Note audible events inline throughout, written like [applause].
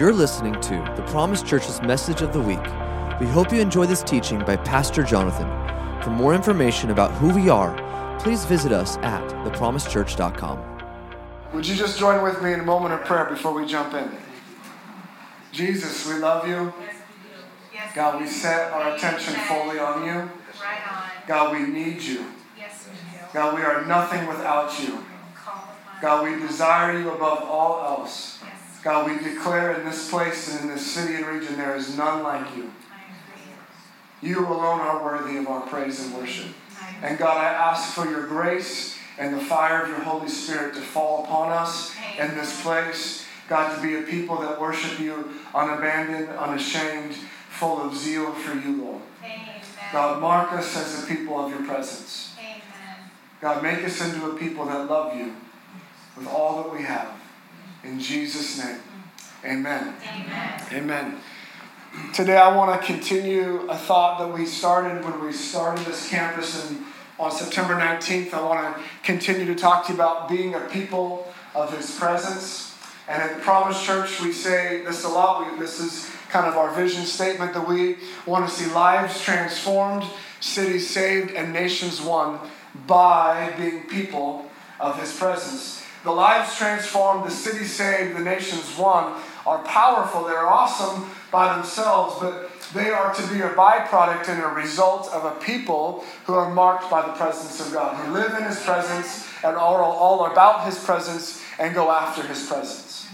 You're listening to the Promise Church's message of the week. We hope you enjoy this teaching by Pastor Jonathan. For more information about who we are, please visit us at thepromisechurch.com. Would you just join with me in a moment of prayer before we jump in? Jesus, we love you. God, we set our attention fully on you. God, we need you. God, we are nothing without you. God, we desire you above all else. God, we declare in this place and in this city and region there is none like you. You alone are worthy of our praise and worship. And God, I ask for your grace and the fire of your Holy Spirit to fall upon us in this place. God, to be a people that worship you unabandoned, unashamed, full of zeal for you, Lord. God, mark us as a people of your presence. God, make us into a people that love you with all that we have. In Jesus' name. Amen. Amen. Amen. Today I want to continue a thought that we started when we started this campus and on September 19th. I want to continue to talk to you about being a people of his presence. And at Promise Church, we say this a lot. We, this is kind of our vision statement that we want to see lives transformed, cities saved, and nations won by being people of his presence. The lives transformed, the city saved, the nations won are powerful. They're awesome by themselves, but they are to be a byproduct and a result of a people who are marked by the presence of God, who live in His presence and are all about His presence and go after His presence.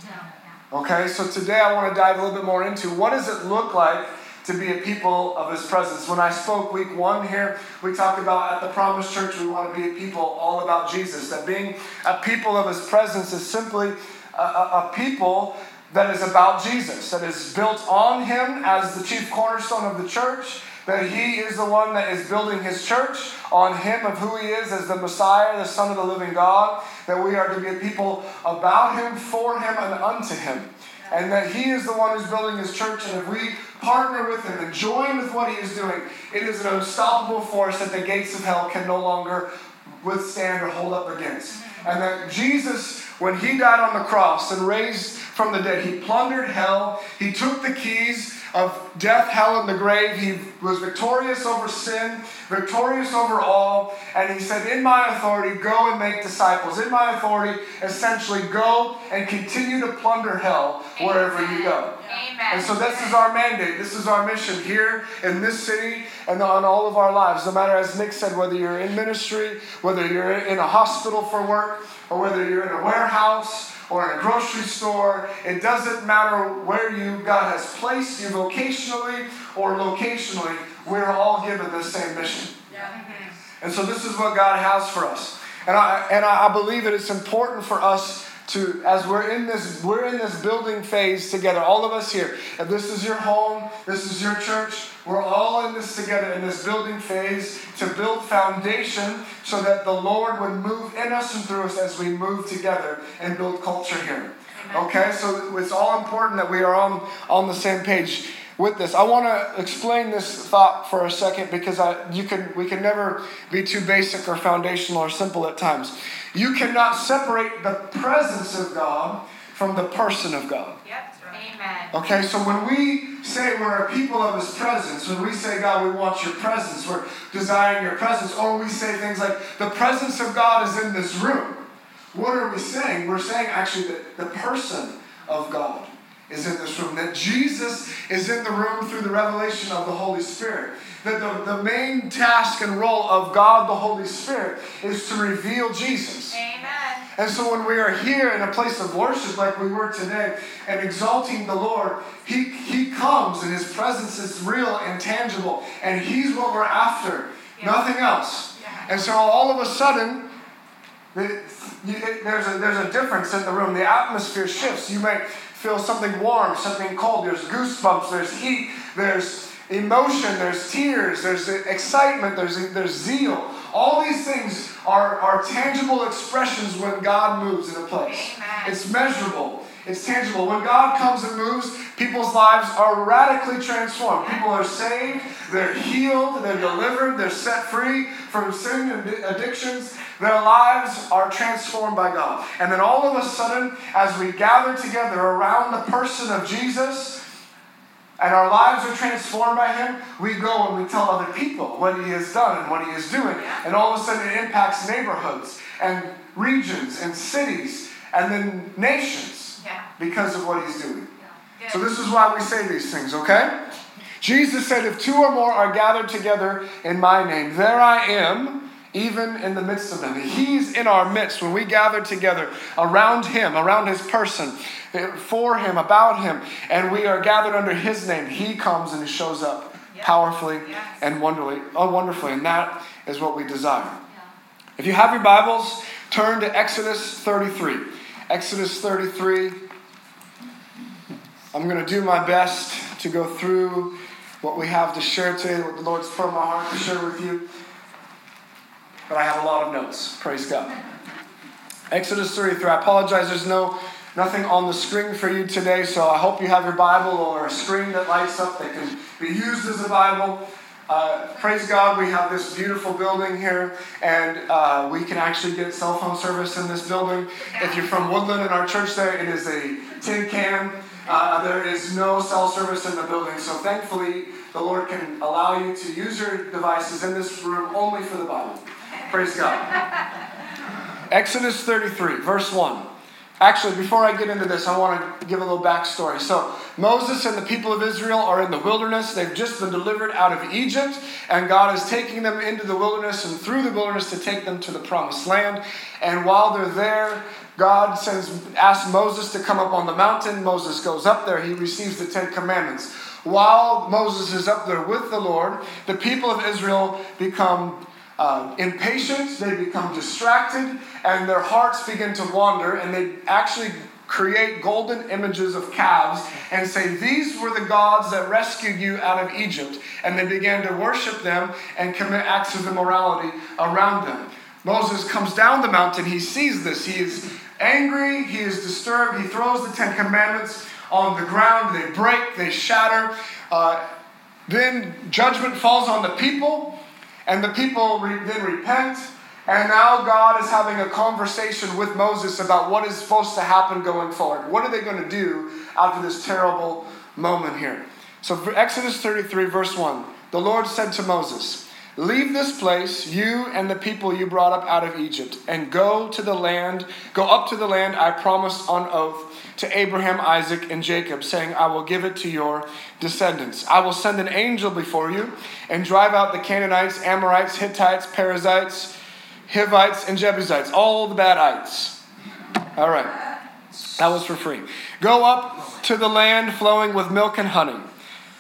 Okay, so today I want to dive a little bit more into what does it look like to be a people of His presence. When I spoke week one here, we talked about at the Promise Church, we want to be a people all about Jesus. That being a people of His presence is simply a, a, a people that is about Jesus, that is built on Him as the chief cornerstone of the church that he is the one that is building his church on him of who he is as the Messiah, the Son of the living God, that we are to be a people about him, for him, and unto him. And that he is the one who's building his church, and if we partner with him and join with what he is doing, it is an unstoppable force that the gates of hell can no longer withstand or hold up against. And that Jesus, when he died on the cross and raised from the dead, he plundered hell, he took the keys of death, hell, and the grave. He was victorious over sin, victorious over all. And he said, In my authority, go and make disciples. In my authority, essentially, go and continue to plunder hell wherever Amen. you go. Amen. And so, this is our mandate. This is our mission here in this city and on all of our lives. No matter, as Nick said, whether you're in ministry, whether you're in a hospital for work, or whether you're in a warehouse or in a grocery store. It doesn't matter where you God has placed you vocationally or locationally. We're all given the same mission. Yeah. And so this is what God has for us. And I and I believe that it's important for us to as we're in this we're in this building phase together all of us here if this is your home this is your church we're all in this together in this building phase to build foundation so that the lord would move in us and through us as we move together and build culture here. Okay so it's all important that we are on on the same page with this. I want to explain this thought for a second because I, you can, we can never be too basic or foundational or simple at times. You cannot separate the presence of God from the person of God. Yep. Amen. Okay, so when we say we're a people of His presence, when we say, God, we want your presence, we're desiring your presence, or we say things like, the presence of God is in this room, what are we saying? We're saying actually that the person of God is in this room, that Jesus is in the room through the revelation of the Holy Spirit. That the, the main task and role of God, the Holy Spirit, is to reveal Jesus. Amen. And so when we are here in a place of worship like we were today and exalting the Lord, He, he comes and His presence is real and tangible, and He's what we're after, yeah. nothing else. Yeah. And so all of a sudden, there's a, there's a difference in the room. The atmosphere shifts. You may feel something warm, something cold. There's goosebumps, there's heat, there's emotion, there's tears, there's excitement, there's, there's zeal. All these things are, are tangible expressions when God moves in a place. Amen. It's measurable. It's tangible. When God comes and moves, People's lives are radically transformed. People are saved, they're healed, they're delivered, they're set free from sin and addictions. Their lives are transformed by God. And then all of a sudden, as we gather together around the person of Jesus, and our lives are transformed by Him, we go and we tell other people what He has done and what He is doing. And all of a sudden, it impacts neighborhoods and regions and cities and then nations because of what He's doing. So, this is why we say these things, okay? Jesus said, If two or more are gathered together in my name, there I am, even in the midst of them. He's in our midst when we gather together around Him, around His person, for Him, about Him, and we are gathered under His name. He comes and He shows up powerfully and wonderfully, oh, wonderfully, and that is what we desire. If you have your Bibles, turn to Exodus 33. Exodus 33. I'm going to do my best to go through what we have to share today, what the Lord's put on my heart to share with you. But I have a lot of notes. Praise God. Exodus 33. I apologize, there's no nothing on the screen for you today, so I hope you have your Bible or a screen that lights up that can be used as a Bible. Uh, praise God, we have this beautiful building here, and uh, we can actually get cell phone service in this building. If you're from Woodland in our church, there it is a tin can uh, there is no cell service in the building, so thankfully the Lord can allow you to use your devices in this room only for the Bible. Praise God. [laughs] Exodus 33, verse 1. Actually, before I get into this, I want to give a little backstory. So, Moses and the people of Israel are in the wilderness. They've just been delivered out of Egypt, and God is taking them into the wilderness and through the wilderness to take them to the promised land. And while they're there, God sends, asks Moses to come up on the mountain. Moses goes up there. He receives the Ten Commandments. While Moses is up there with the Lord, the people of Israel become uh, impatient, they become distracted, and their hearts begin to wander, and they actually create golden images of calves and say, These were the gods that rescued you out of Egypt. And they began to worship them and commit acts of immorality around them. Moses comes down the mountain, he sees this, he is angry, he is disturbed, he throws the Ten Commandments on the ground, they break, they shatter. Uh, then judgment falls on the people, and the people re- then repent. And now God is having a conversation with Moses about what is supposed to happen going forward. What are they going to do after this terrible moment here? So, Exodus 33, verse 1, the Lord said to Moses, Leave this place, you and the people you brought up out of Egypt, and go to the land, go up to the land I promised on oath to Abraham, Isaac, and Jacob, saying, I will give it to your descendants. I will send an angel before you and drive out the Canaanites, Amorites, Hittites, Perizzites, Hivites, and Jebusites, all the badites. All right. That was for free. Go up to the land flowing with milk and honey,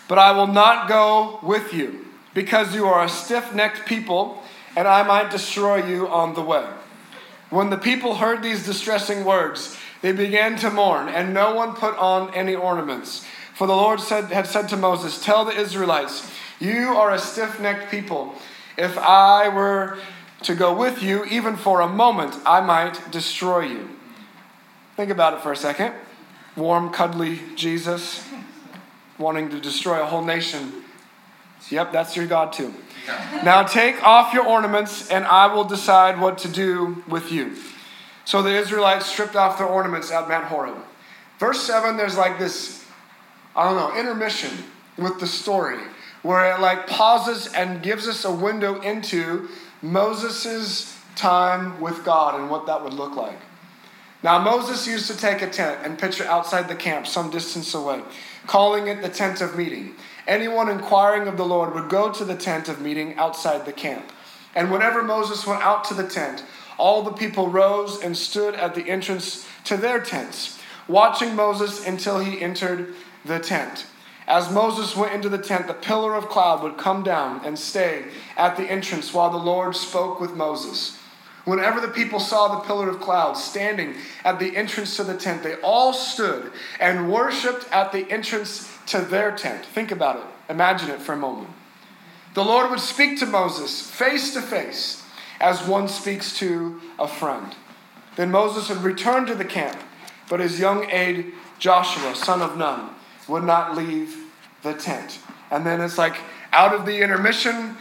but I will not go with you because you are a stiff necked people, and I might destroy you on the way. When the people heard these distressing words, they began to mourn, and no one put on any ornaments. For the Lord said, had said to Moses, Tell the Israelites, You are a stiff necked people. If I were to go with you, even for a moment, I might destroy you. Think about it for a second. Warm, cuddly Jesus wanting to destroy a whole nation Yep, that's your God too. Now take off your ornaments, and I will decide what to do with you. So the Israelites stripped off their ornaments at Mount Horeb. Verse 7, there's like this, I don't know, intermission with the story where it like pauses and gives us a window into Moses' time with God and what that would look like. Now, Moses used to take a tent and pitch it outside the camp some distance away, calling it the tent of meeting. Anyone inquiring of the Lord would go to the tent of meeting outside the camp. And whenever Moses went out to the tent, all the people rose and stood at the entrance to their tents, watching Moses until he entered the tent. As Moses went into the tent, the pillar of cloud would come down and stay at the entrance while the Lord spoke with Moses. Whenever the people saw the pillar of cloud standing at the entrance to the tent, they all stood and worshiped at the entrance to their tent. Think about it. Imagine it for a moment. The Lord would speak to Moses face to face as one speaks to a friend. Then Moses would return to the camp, but his young aide, Joshua, son of Nun, would not leave the tent. And then it's like out of the intermission,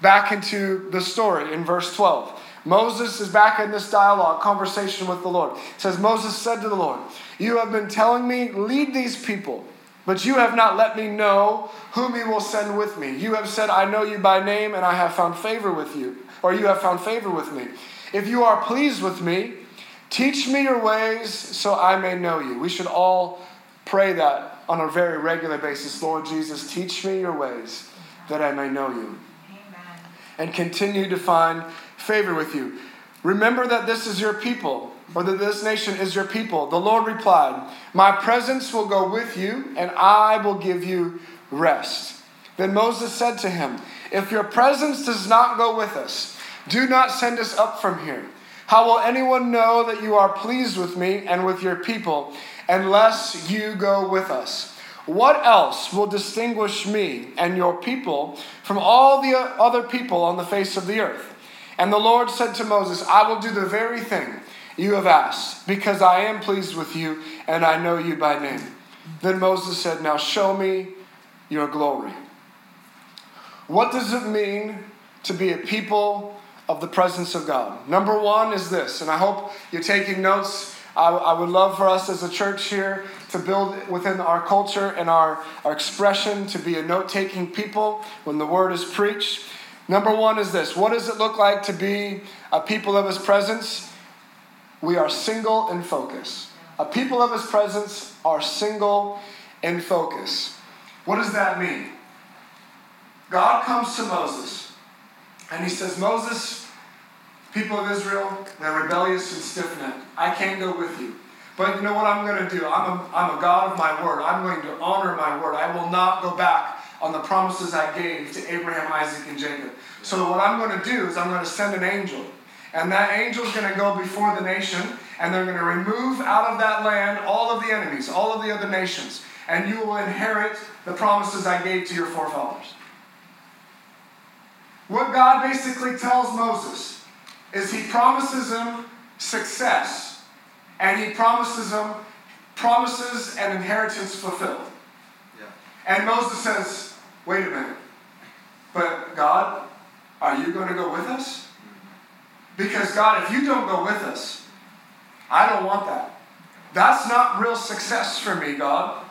back into the story in verse 12. Moses is back in this dialogue, conversation with the Lord. It says, Moses said to the Lord, You have been telling me, lead these people, but you have not let me know whom you will send with me. You have said, I know you by name, and I have found favor with you, or you have found favor with me. If you are pleased with me, teach me your ways so I may know you. We should all pray that on a very regular basis. Lord Jesus, teach me your ways that I may know you. Amen. And continue to find favor with you. Remember that this is your people, or that this nation is your people. The Lord replied, My presence will go with you, and I will give you rest. Then Moses said to him, If your presence does not go with us, do not send us up from here. How will anyone know that you are pleased with me and with your people unless you go with us? What else will distinguish me and your people from all the other people on the face of the earth? And the Lord said to Moses, I will do the very thing you have asked, because I am pleased with you and I know you by name. Then Moses said, Now show me your glory. What does it mean to be a people of the presence of God? Number one is this, and I hope you're taking notes. I, I would love for us as a church here to build within our culture and our, our expression to be a note taking people when the word is preached. Number one is this What does it look like to be a people of His presence? We are single in focus. A people of His presence are single in focus. What does that mean? God comes to Moses and He says, Moses, people of Israel, they're rebellious and stiff necked. I can't go with you. But you know what I'm going to do? I'm a, I'm a God of my word. I'm going to honor my word. I will not go back on the promises I gave to Abraham, Isaac, and Jacob. So, what I'm going to do is I'm going to send an angel. And that angel is going to go before the nation, and they're going to remove out of that land all of the enemies, all of the other nations. And you will inherit the promises I gave to your forefathers. What God basically tells Moses is he promises him success, and he promises him promises and inheritance fulfilled. Yeah. And Moses says, wait a minute. But God, are you going to go with us? Because God, if you don't go with us, I don't want that. That's not real success for me, God.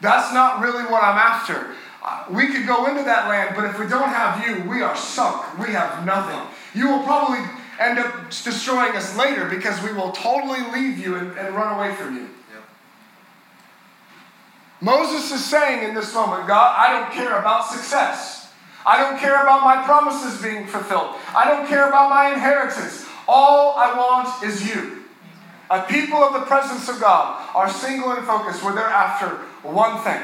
That's not really what I'm after. Uh, we could go into that land, but if we don't have you, we are sunk. We have nothing. You will probably end up destroying us later because we will totally leave you and, and run away from you. Moses is saying in this moment, God, I don't care about success. I don't care about my promises being fulfilled. I don't care about my inheritance. All I want is you. A people of the presence of God are single and focused where they're after one thing,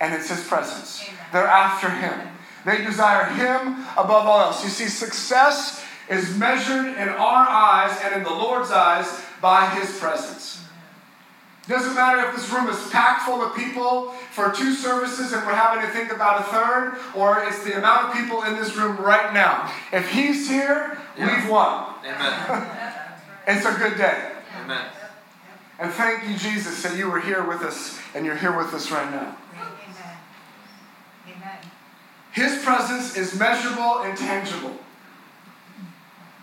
and it's His presence. They're after Him. They desire Him above all else. You see, success is measured in our eyes and in the Lord's eyes by His presence. Doesn't matter if this room is packed full of people for two services and we're having to think about a third, or it's the amount of people in this room right now. If He's here, yeah. we've won. Amen. [laughs] it's a good day. Amen. And thank you, Jesus, that you were here with us and you're here with us right now. Amen. Amen. His presence is measurable and tangible.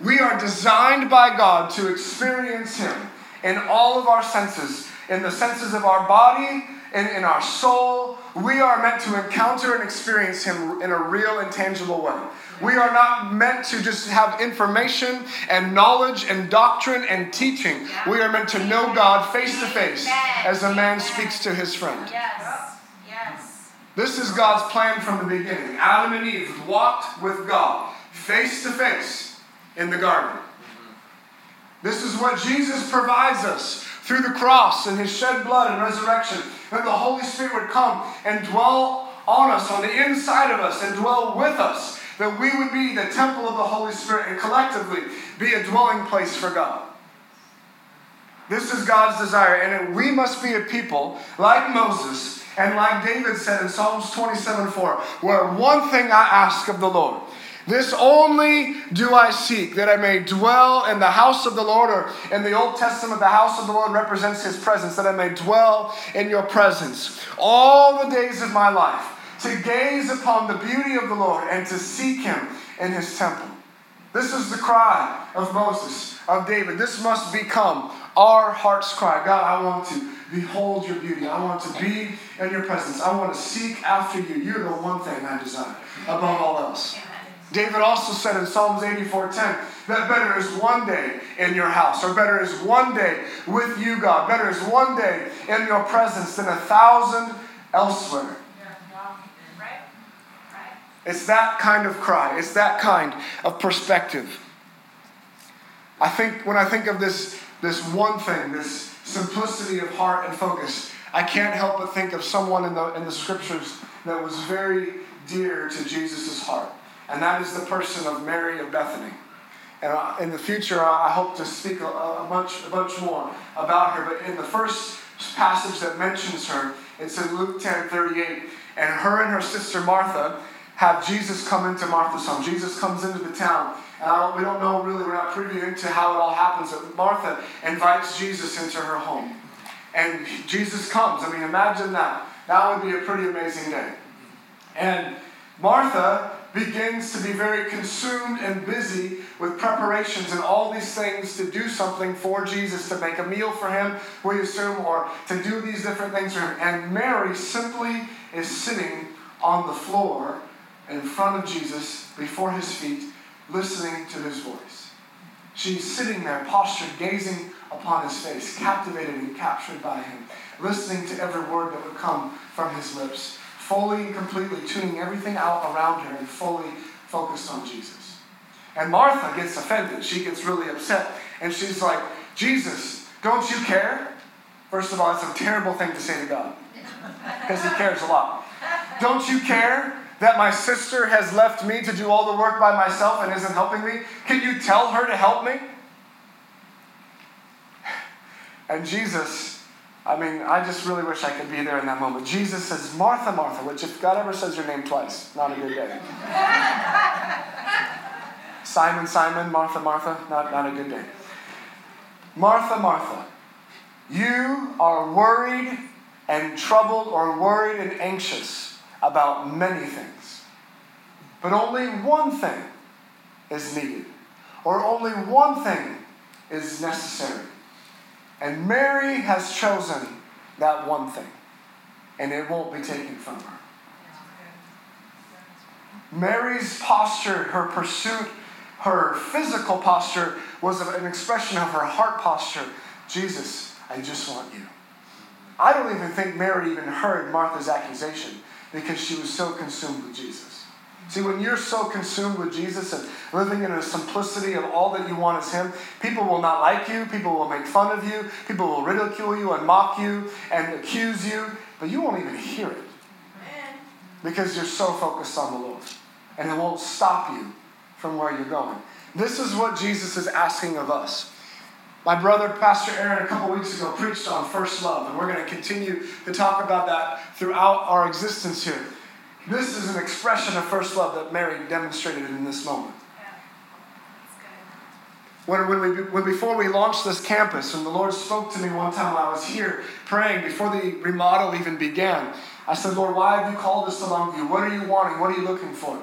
We are designed by God to experience Him in all of our senses in the senses of our body and in our soul. We are meant to encounter and experience Him in a real and tangible way. We are not meant to just have information and knowledge and doctrine and teaching. We are meant to know God face to face as a man speaks to his friend. Yes. Yes. This is God's plan from the beginning. Adam and Eve walked with God face to face in the garden. This is what Jesus provides us through the cross and his shed blood and resurrection, that the Holy Spirit would come and dwell on us, on the inside of us, and dwell with us, that we would be the temple of the Holy Spirit and collectively be a dwelling place for God. This is God's desire, and we must be a people like Moses and like David said in Psalms 27 4, where one thing I ask of the Lord, This only do I seek, that I may dwell in the house of the Lord, or in the Old Testament, the house of the Lord represents his presence, that I may dwell in your presence all the days of my life, to gaze upon the beauty of the Lord and to seek him in his temple. This is the cry of Moses, of David. This must become our heart's cry. God, I want to behold your beauty. I want to be in your presence. I want to seek after you. You're the one thing I desire above all else. David also said in Psalms 84:10 that better is one day in your house, or better is one day with you, God. Better is one day in your presence than a thousand elsewhere. It's that kind of cry. It's that kind of perspective. I think when I think of this, this one thing, this simplicity of heart and focus, I can't help but think of someone in the, in the scriptures that was very dear to Jesus' heart. And that is the person of Mary of Bethany. And in the future, I hope to speak a, bunch, a bunch more about her. But in the first passage that mentions her, it's in Luke 10 38. And her and her sister Martha have Jesus come into Martha's home. Jesus comes into the town. And we don't know really, we're not privy into how it all happens. But Martha invites Jesus into her home. And Jesus comes. I mean, imagine that. That would be a pretty amazing day. And Martha begins to be very consumed and busy with preparations and all these things to do something for Jesus, to make a meal for him, we assume, or to do these different things for him. And Mary simply is sitting on the floor in front of Jesus, before his feet, listening to his voice. She's sitting there, postured, gazing upon his face, captivated and captured by him, listening to every word that would come from his lips, fully and completely tuning everything out around her and fully focused on Jesus. And Martha gets offended. She gets really upset. And she's like, Jesus, don't you care? First of all, it's a terrible thing to say to God [laughs] because he cares a lot. Don't you care that my sister has left me to do all the work by myself and isn't helping me? Can you tell her to help me? And Jesus, I mean, I just really wish I could be there in that moment. Jesus says, Martha, Martha, which if God ever says your name twice, not a good day. [laughs] Simon, Simon, Martha, Martha, not, not a good day. Martha, Martha, you are worried and troubled or worried and anxious about many things. But only one thing is needed, or only one thing is necessary. And Mary has chosen that one thing, and it won't be taken from her. Mary's posture, her pursuit, her physical posture was an expression of her heart posture. Jesus, I just want you. I don't even think Mary even heard Martha's accusation because she was so consumed with Jesus. See, when you're so consumed with Jesus and living in a simplicity of all that you want is Him, people will not like you, people will make fun of you, people will ridicule you and mock you and accuse you, but you won't even hear it because you're so focused on the Lord. And it won't stop you from where you're going. This is what Jesus is asking of us. My brother, Pastor Aaron, a couple weeks ago preached on first love, and we're going to continue to talk about that throughout our existence here. This is an expression of first love that Mary demonstrated in this moment. When, when, we, when before we launched this campus, and the Lord spoke to me one time while I was here praying before the remodel even began, I said, Lord, why have you called us to Longview? What are you wanting? What are you looking for?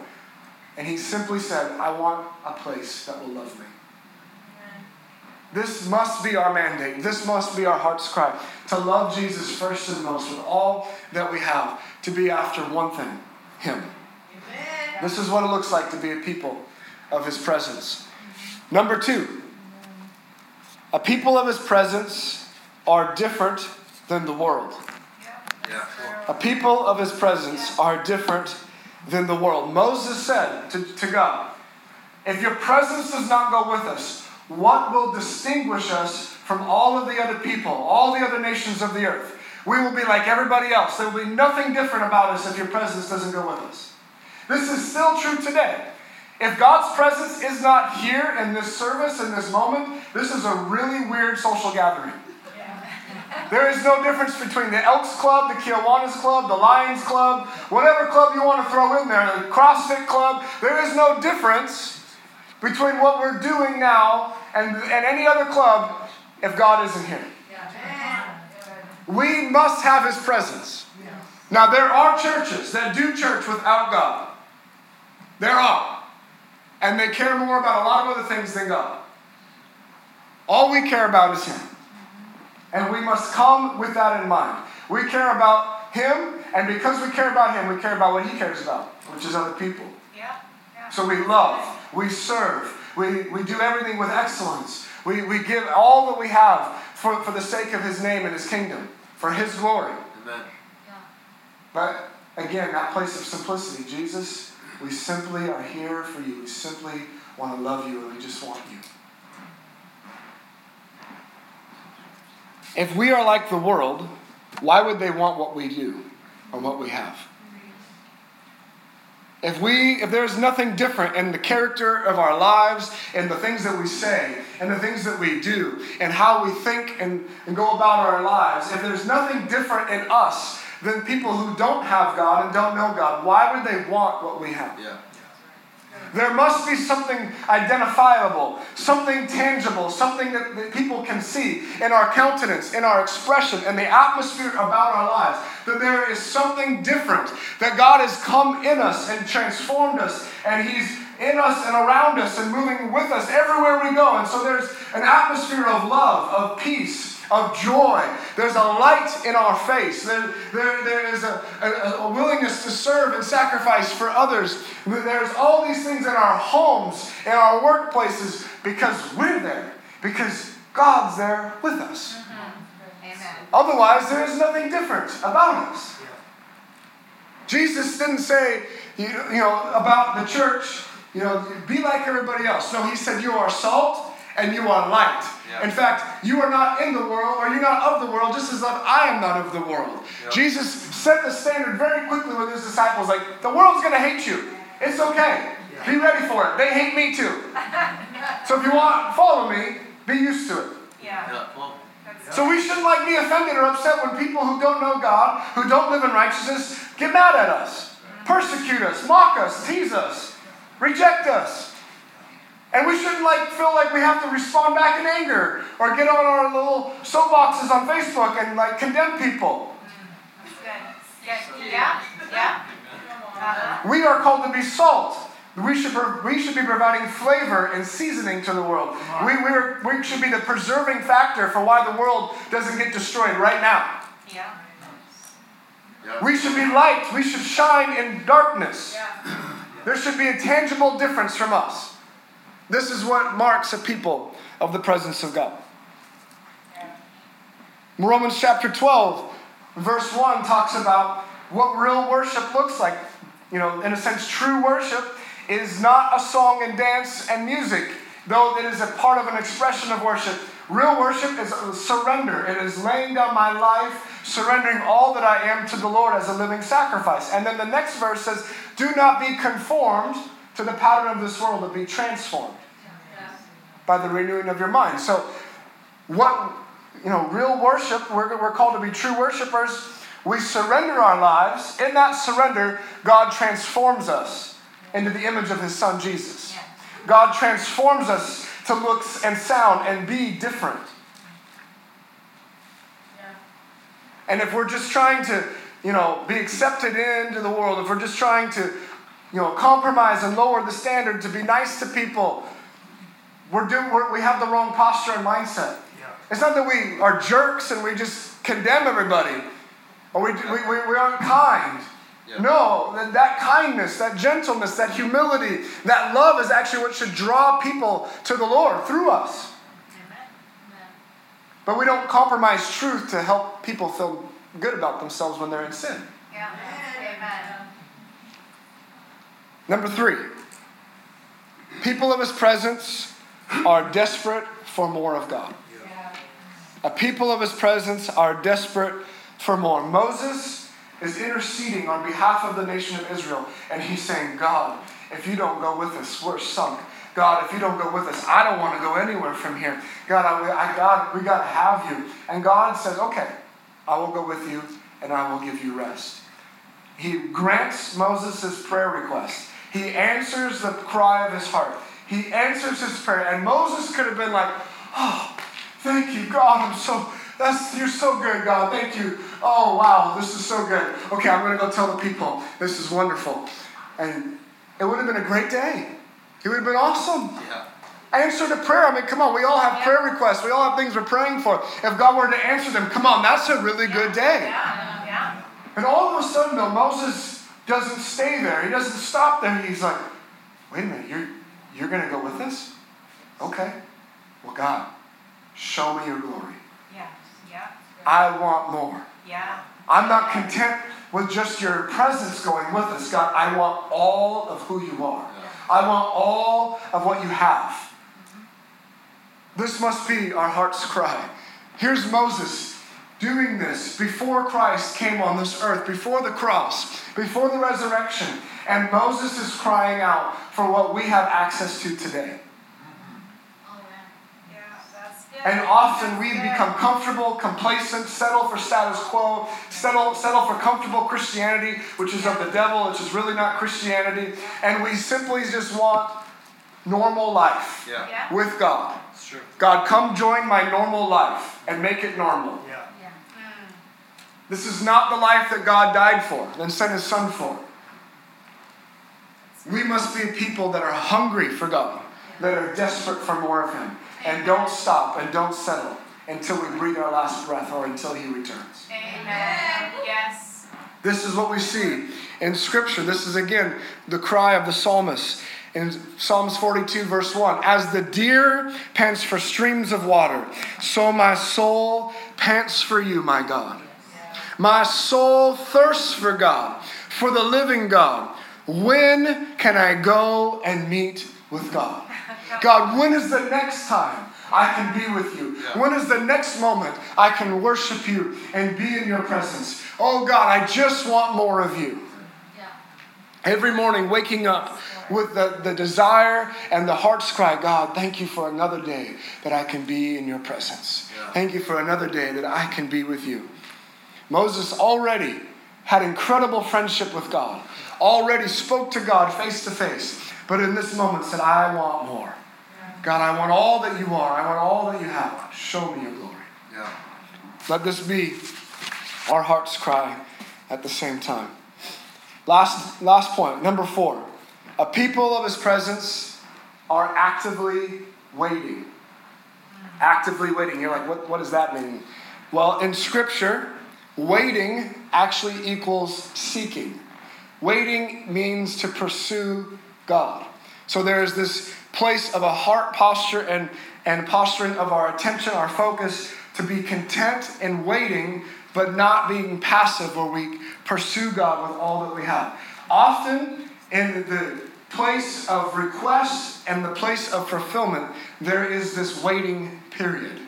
And He simply said, I want a place that will love me. This must be our mandate. This must be our heart's cry to love Jesus first and most with all that we have, to be after one thing Him. Amen. This is what it looks like to be a people of His presence. Number two, a people of His presence are different than the world. Yeah. A people of His presence are different than the world. Moses said to, to God, If your presence does not go with us, what will distinguish us from all of the other people, all the other nations of the earth? We will be like everybody else. There will be nothing different about us if your presence doesn't go with us. This is still true today. If God's presence is not here in this service, in this moment, this is a really weird social gathering. There is no difference between the Elks Club, the Kiwanis Club, the Lions Club, whatever club you want to throw in there, the CrossFit Club. There is no difference between what we're doing now and, and any other club if God isn't here. We must have His presence. Now, there are churches that do church without God. There are. And they care more about a lot of other things than God. All we care about is Him. And we must come with that in mind. We care about Him, and because we care about Him, we care about what He cares about, which is other people. Yeah. Yeah. So we love, we serve, we, we do everything with excellence. We, we give all that we have for, for the sake of His name and His kingdom, for His glory. Amen. Yeah. But again, that place of simplicity, Jesus, we simply are here for you. We simply want to love you and we just want you. If we are like the world, why would they want what we do or what we have? If we if there's nothing different in the character of our lives and the things that we say and the things that we do and how we think and, and go about our lives, if there's nothing different in us than people who don't have God and don't know God, why would they want what we have? Yeah. There must be something identifiable, something tangible, something that, that, people can see in our countenance, in our expression, in the atmosphere about our lives. That there is something different, that God has come in us and transformed us, and He's in us and around us and moving with us everywhere we go. And so there's an atmosphere of love, of peace, of joy. There's a light in our face. There, there, there is a, a, a, willingness to serve and sacrifice for others. There's all these things in our homes, in our workplaces, because we're there, because God's there with us. Mm-hmm. Amen. Otherwise, there is nothing different about us. Jesus didn't say, you know, about the church, you know, be like everybody else. No, he said, you are salt and you are light. Yeah. In fact, you are not in the world, or you're not of the world, just as I am not of the world. Yeah. Jesus set the standard very quickly with his disciples like, the world's going to hate you. It's okay. Yeah. Be ready for it. They hate me too. [laughs] so if you want, follow me, be used to it. Yeah. Well, So we shouldn't like be offended or upset when people who don't know God, who don't live in righteousness, get mad at us, mm-hmm. persecute us, mock us, tease us, reject us. And we shouldn't like feel like we have to respond back in anger or get on our little soapboxes on Facebook and like condemn people. Yeah, yeah. Uh-huh. We are called to be salt. We should, we should be providing flavor and seasoning to the world. We, we, are, we should be the preserving factor for why the world doesn't get destroyed right now. Yeah. We should be light. We should shine in darkness. Yeah. There should be a tangible difference from us. This is what marks a people of the presence of God. Romans chapter 12, verse 1 talks about what real worship looks like. You know, in a sense, true worship is not a song and dance and music, though it is a part of an expression of worship. Real worship is surrender. It is laying down my life, surrendering all that I am to the Lord as a living sacrifice. And then the next verse says, Do not be conformed to the pattern of this world, but be transformed by the renewing of your mind. So, what, you know, real worship, we're, we're called to be true worshipers. We surrender our lives. In that surrender, God transforms us into the image of His Son Jesus. God transforms us to look and sound and be different. And if we're just trying to, you know, be accepted into the world, if we're just trying to, you know, compromise and lower the standard to be nice to people, we're doing, we're, we have the wrong posture and mindset. Yeah. It's not that we are jerks and we just condemn everybody or we, we, we, we aren't kind. Yeah. No, that, that kindness, that gentleness, that humility, that love is actually what should draw people to the Lord through us. Amen. But we don't compromise truth to help people feel good about themselves when they're in sin. Yeah. Amen. Number three, people of his presence are desperate for more of God. A people of his presence are desperate for more. Moses is interceding on behalf of the nation of Israel, and he's saying, God, if you don't go with us, we're sunk. God, if you don't go with us, I don't want to go anywhere from here. God, I, I God, we got to have you. And God says, okay, I will go with you, and I will give you rest. He grants Moses' prayer request. He answers the cry of his heart. He answers his prayer. And Moses could have been like, Oh, thank you, God. I'm so, that's, you're so good, God. Thank you. Oh, wow, this is so good. Okay, I'm going to go tell the people. This is wonderful. And it would have been a great day. It would have been awesome. Yeah. Answer the prayer. I mean, come on, we all have yeah. prayer requests. We all have things we're praying for. If God were to answer them, come on, that's a really good day. Yeah. Yeah. And all of a sudden, though, Moses doesn't stay there. He doesn't stop there. He's like, wait a minute, you're, you're going to go with us? Okay. Well, God, show me your glory. Yeah. Yeah. I want more. Yeah. I'm not content with just your presence going with us, God. I want all of who you are. I want all of what you have. This must be our heart's cry. Here's Moses doing this before Christ came on this earth, before the cross, before the resurrection. And Moses is crying out for what we have access to today. And often we become comfortable, complacent, settle for status quo, settle, settle for comfortable Christianity, which is of the devil, which is really not Christianity. And we simply just want normal life yeah. with God. God, come join my normal life and make it normal. Yeah. Yeah. This is not the life that God died for and sent his son for. We must be people that are hungry for God, that are desperate for more of him, and don't stop and don't settle until we breathe our last breath or until he returns. Amen. Yes. This is what we see in Scripture. This is again the cry of the psalmist in Psalms 42, verse 1 As the deer pants for streams of water, so my soul pants for you, my God. My soul thirsts for God, for the living God. When can I go and meet with God? God, when is the next time I can be with you? When is the next moment I can worship you and be in your presence? Oh God, I just want more of you. Every morning, waking up with the, the desire and the heart's cry God, thank you for another day that I can be in your presence. Yeah. Thank you for another day that I can be with you. Moses already had incredible friendship with God, already spoke to God face to face, but in this moment said, I want more. God, I want all that you are. I want all that you have. Show me your glory. Yeah. Let this be our heart's cry at the same time. Last, last point, number four. A people of his presence are actively waiting. Actively waiting. You're like, what, what does that mean? Well, in Scripture, waiting actually equals seeking. Waiting means to pursue God. So there's this place of a heart posture and, and posturing of our attention, our focus, to be content in waiting, but not being passive where we pursue God with all that we have. Often in the place of request and the place of fulfillment, there is this waiting period.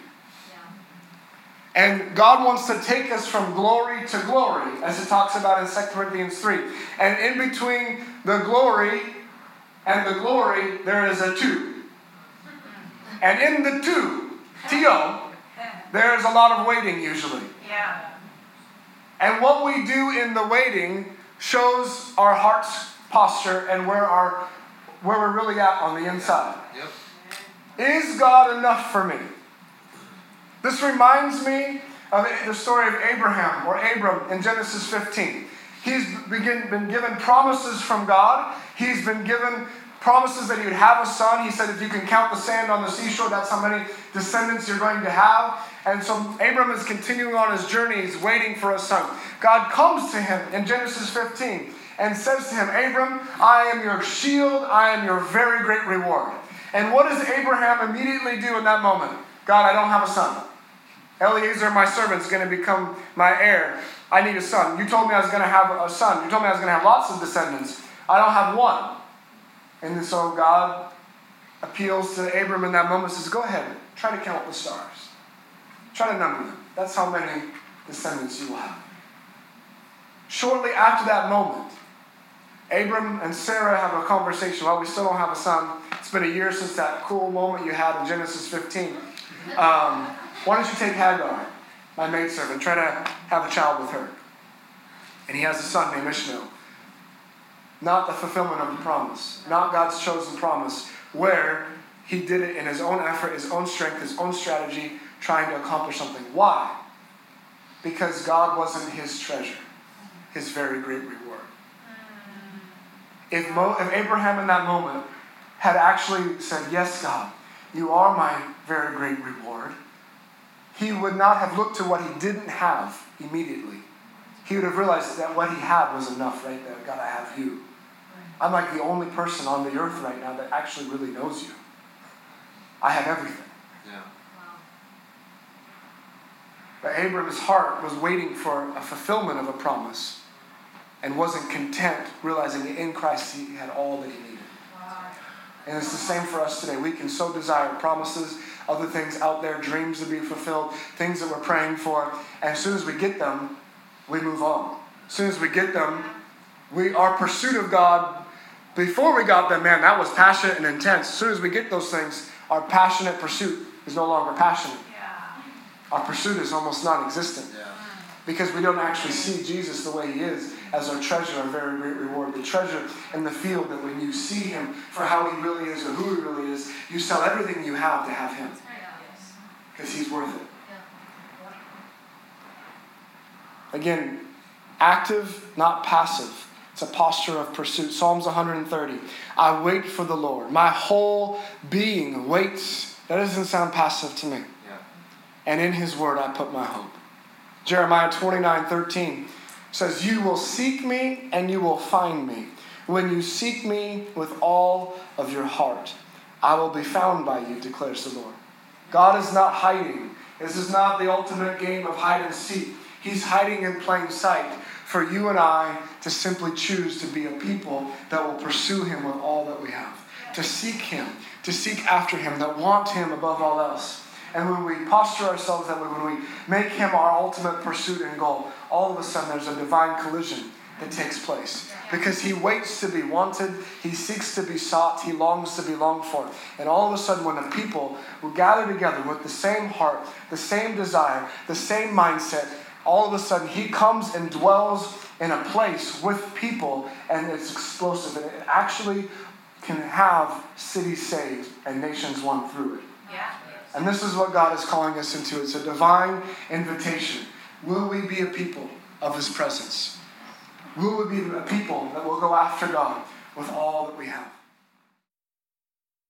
And God wants to take us from glory to glory, as it talks about in 2 Corinthians 3. And in between the glory and the glory, there is a two. And in the two, T-O, there is a lot of waiting usually. Yeah. And what we do in the waiting shows our heart's posture and where our where we're really at on the inside. Yep. Is God enough for me? This reminds me of the story of Abraham or Abram in Genesis 15. He's begin, been given promises from God. He's been given promises that he would have a son. He said, if you can count the sand on the seashore, that's how many descendants you're going to have. And so Abram is continuing on his journey. He's waiting for a son. God comes to him in Genesis 15 and says to him, Abram, I am your shield, I am your very great reward. And what does Abraham immediately do in that moment? God, I don't have a son. Eliezer, my servant, is going to become my heir. I need a son. You told me I was going to have a son. You told me I was going to have lots of descendants. I don't have one. And so God appeals to Abram in that moment says, Go ahead, try to count the stars. Try to number them. That's how many descendants you will have. Shortly after that moment, Abram and Sarah have a conversation. Well, we still don't have a son. It's been a year since that cool moment you had in Genesis 15. Um, why don't you take Hagar, my maidservant, try to have a child with her. And he has a son named Ishmael. Not the fulfillment of the promise, not God's chosen promise, where he did it in his own effort, his own strength, his own strategy, trying to accomplish something. Why? Because God wasn't his treasure, his very great reward. If, Mo, if Abraham in that moment had actually said, Yes, God, you are my very great reward, he would not have looked to what he didn't have immediately. He would have realized that what he had was enough right there. God, I have you. I'm like the only person on the earth right now that actually really knows you. I have everything. Yeah. But Abram's heart was waiting for a fulfillment of a promise and wasn't content, realizing that in Christ he had all that he needed. And it's the same for us today. We can so desire promises, other things out there, dreams to be fulfilled, things that we're praying for. And as soon as we get them, we move on. As soon as we get them, we our pursuit of God, before we got them, man, that was passionate and intense. As soon as we get those things, our passionate pursuit is no longer passionate. Yeah. Our pursuit is almost non existent. Yeah. Because we don't actually see Jesus the way he is as our treasure, our very great reward. The treasure in the field that when you see him for how he really is or who he really is, you sell everything you have to have him. Because he's worth it. Again, active, not passive. It's a posture of pursuit. Psalms 130. I wait for the Lord. My whole being waits. That doesn't sound passive to me. Yeah. And in his word I put my hope. Jeremiah 29 13 says, You will seek me and you will find me. When you seek me with all of your heart, I will be found by you, declares the Lord. God is not hiding. This is not the ultimate game of hide and seek. He's hiding in plain sight for you and I to simply choose to be a people that will pursue Him with all that we have, to seek Him, to seek after Him, that want Him above all else. And when we posture ourselves that way, when we make Him our ultimate pursuit and goal, all of a sudden there's a divine collision that takes place. Because He waits to be wanted, He seeks to be sought, He longs to be longed for. And all of a sudden, when the people will gather together with the same heart, the same desire, the same mindset, all of a sudden He comes and dwells in a place with people, and it's explosive. And it actually can have cities saved and nations won through it. Yeah. And this is what God is calling us into. It's a divine invitation. Will we be a people of His presence? Will we be a people that will go after God with all that we have?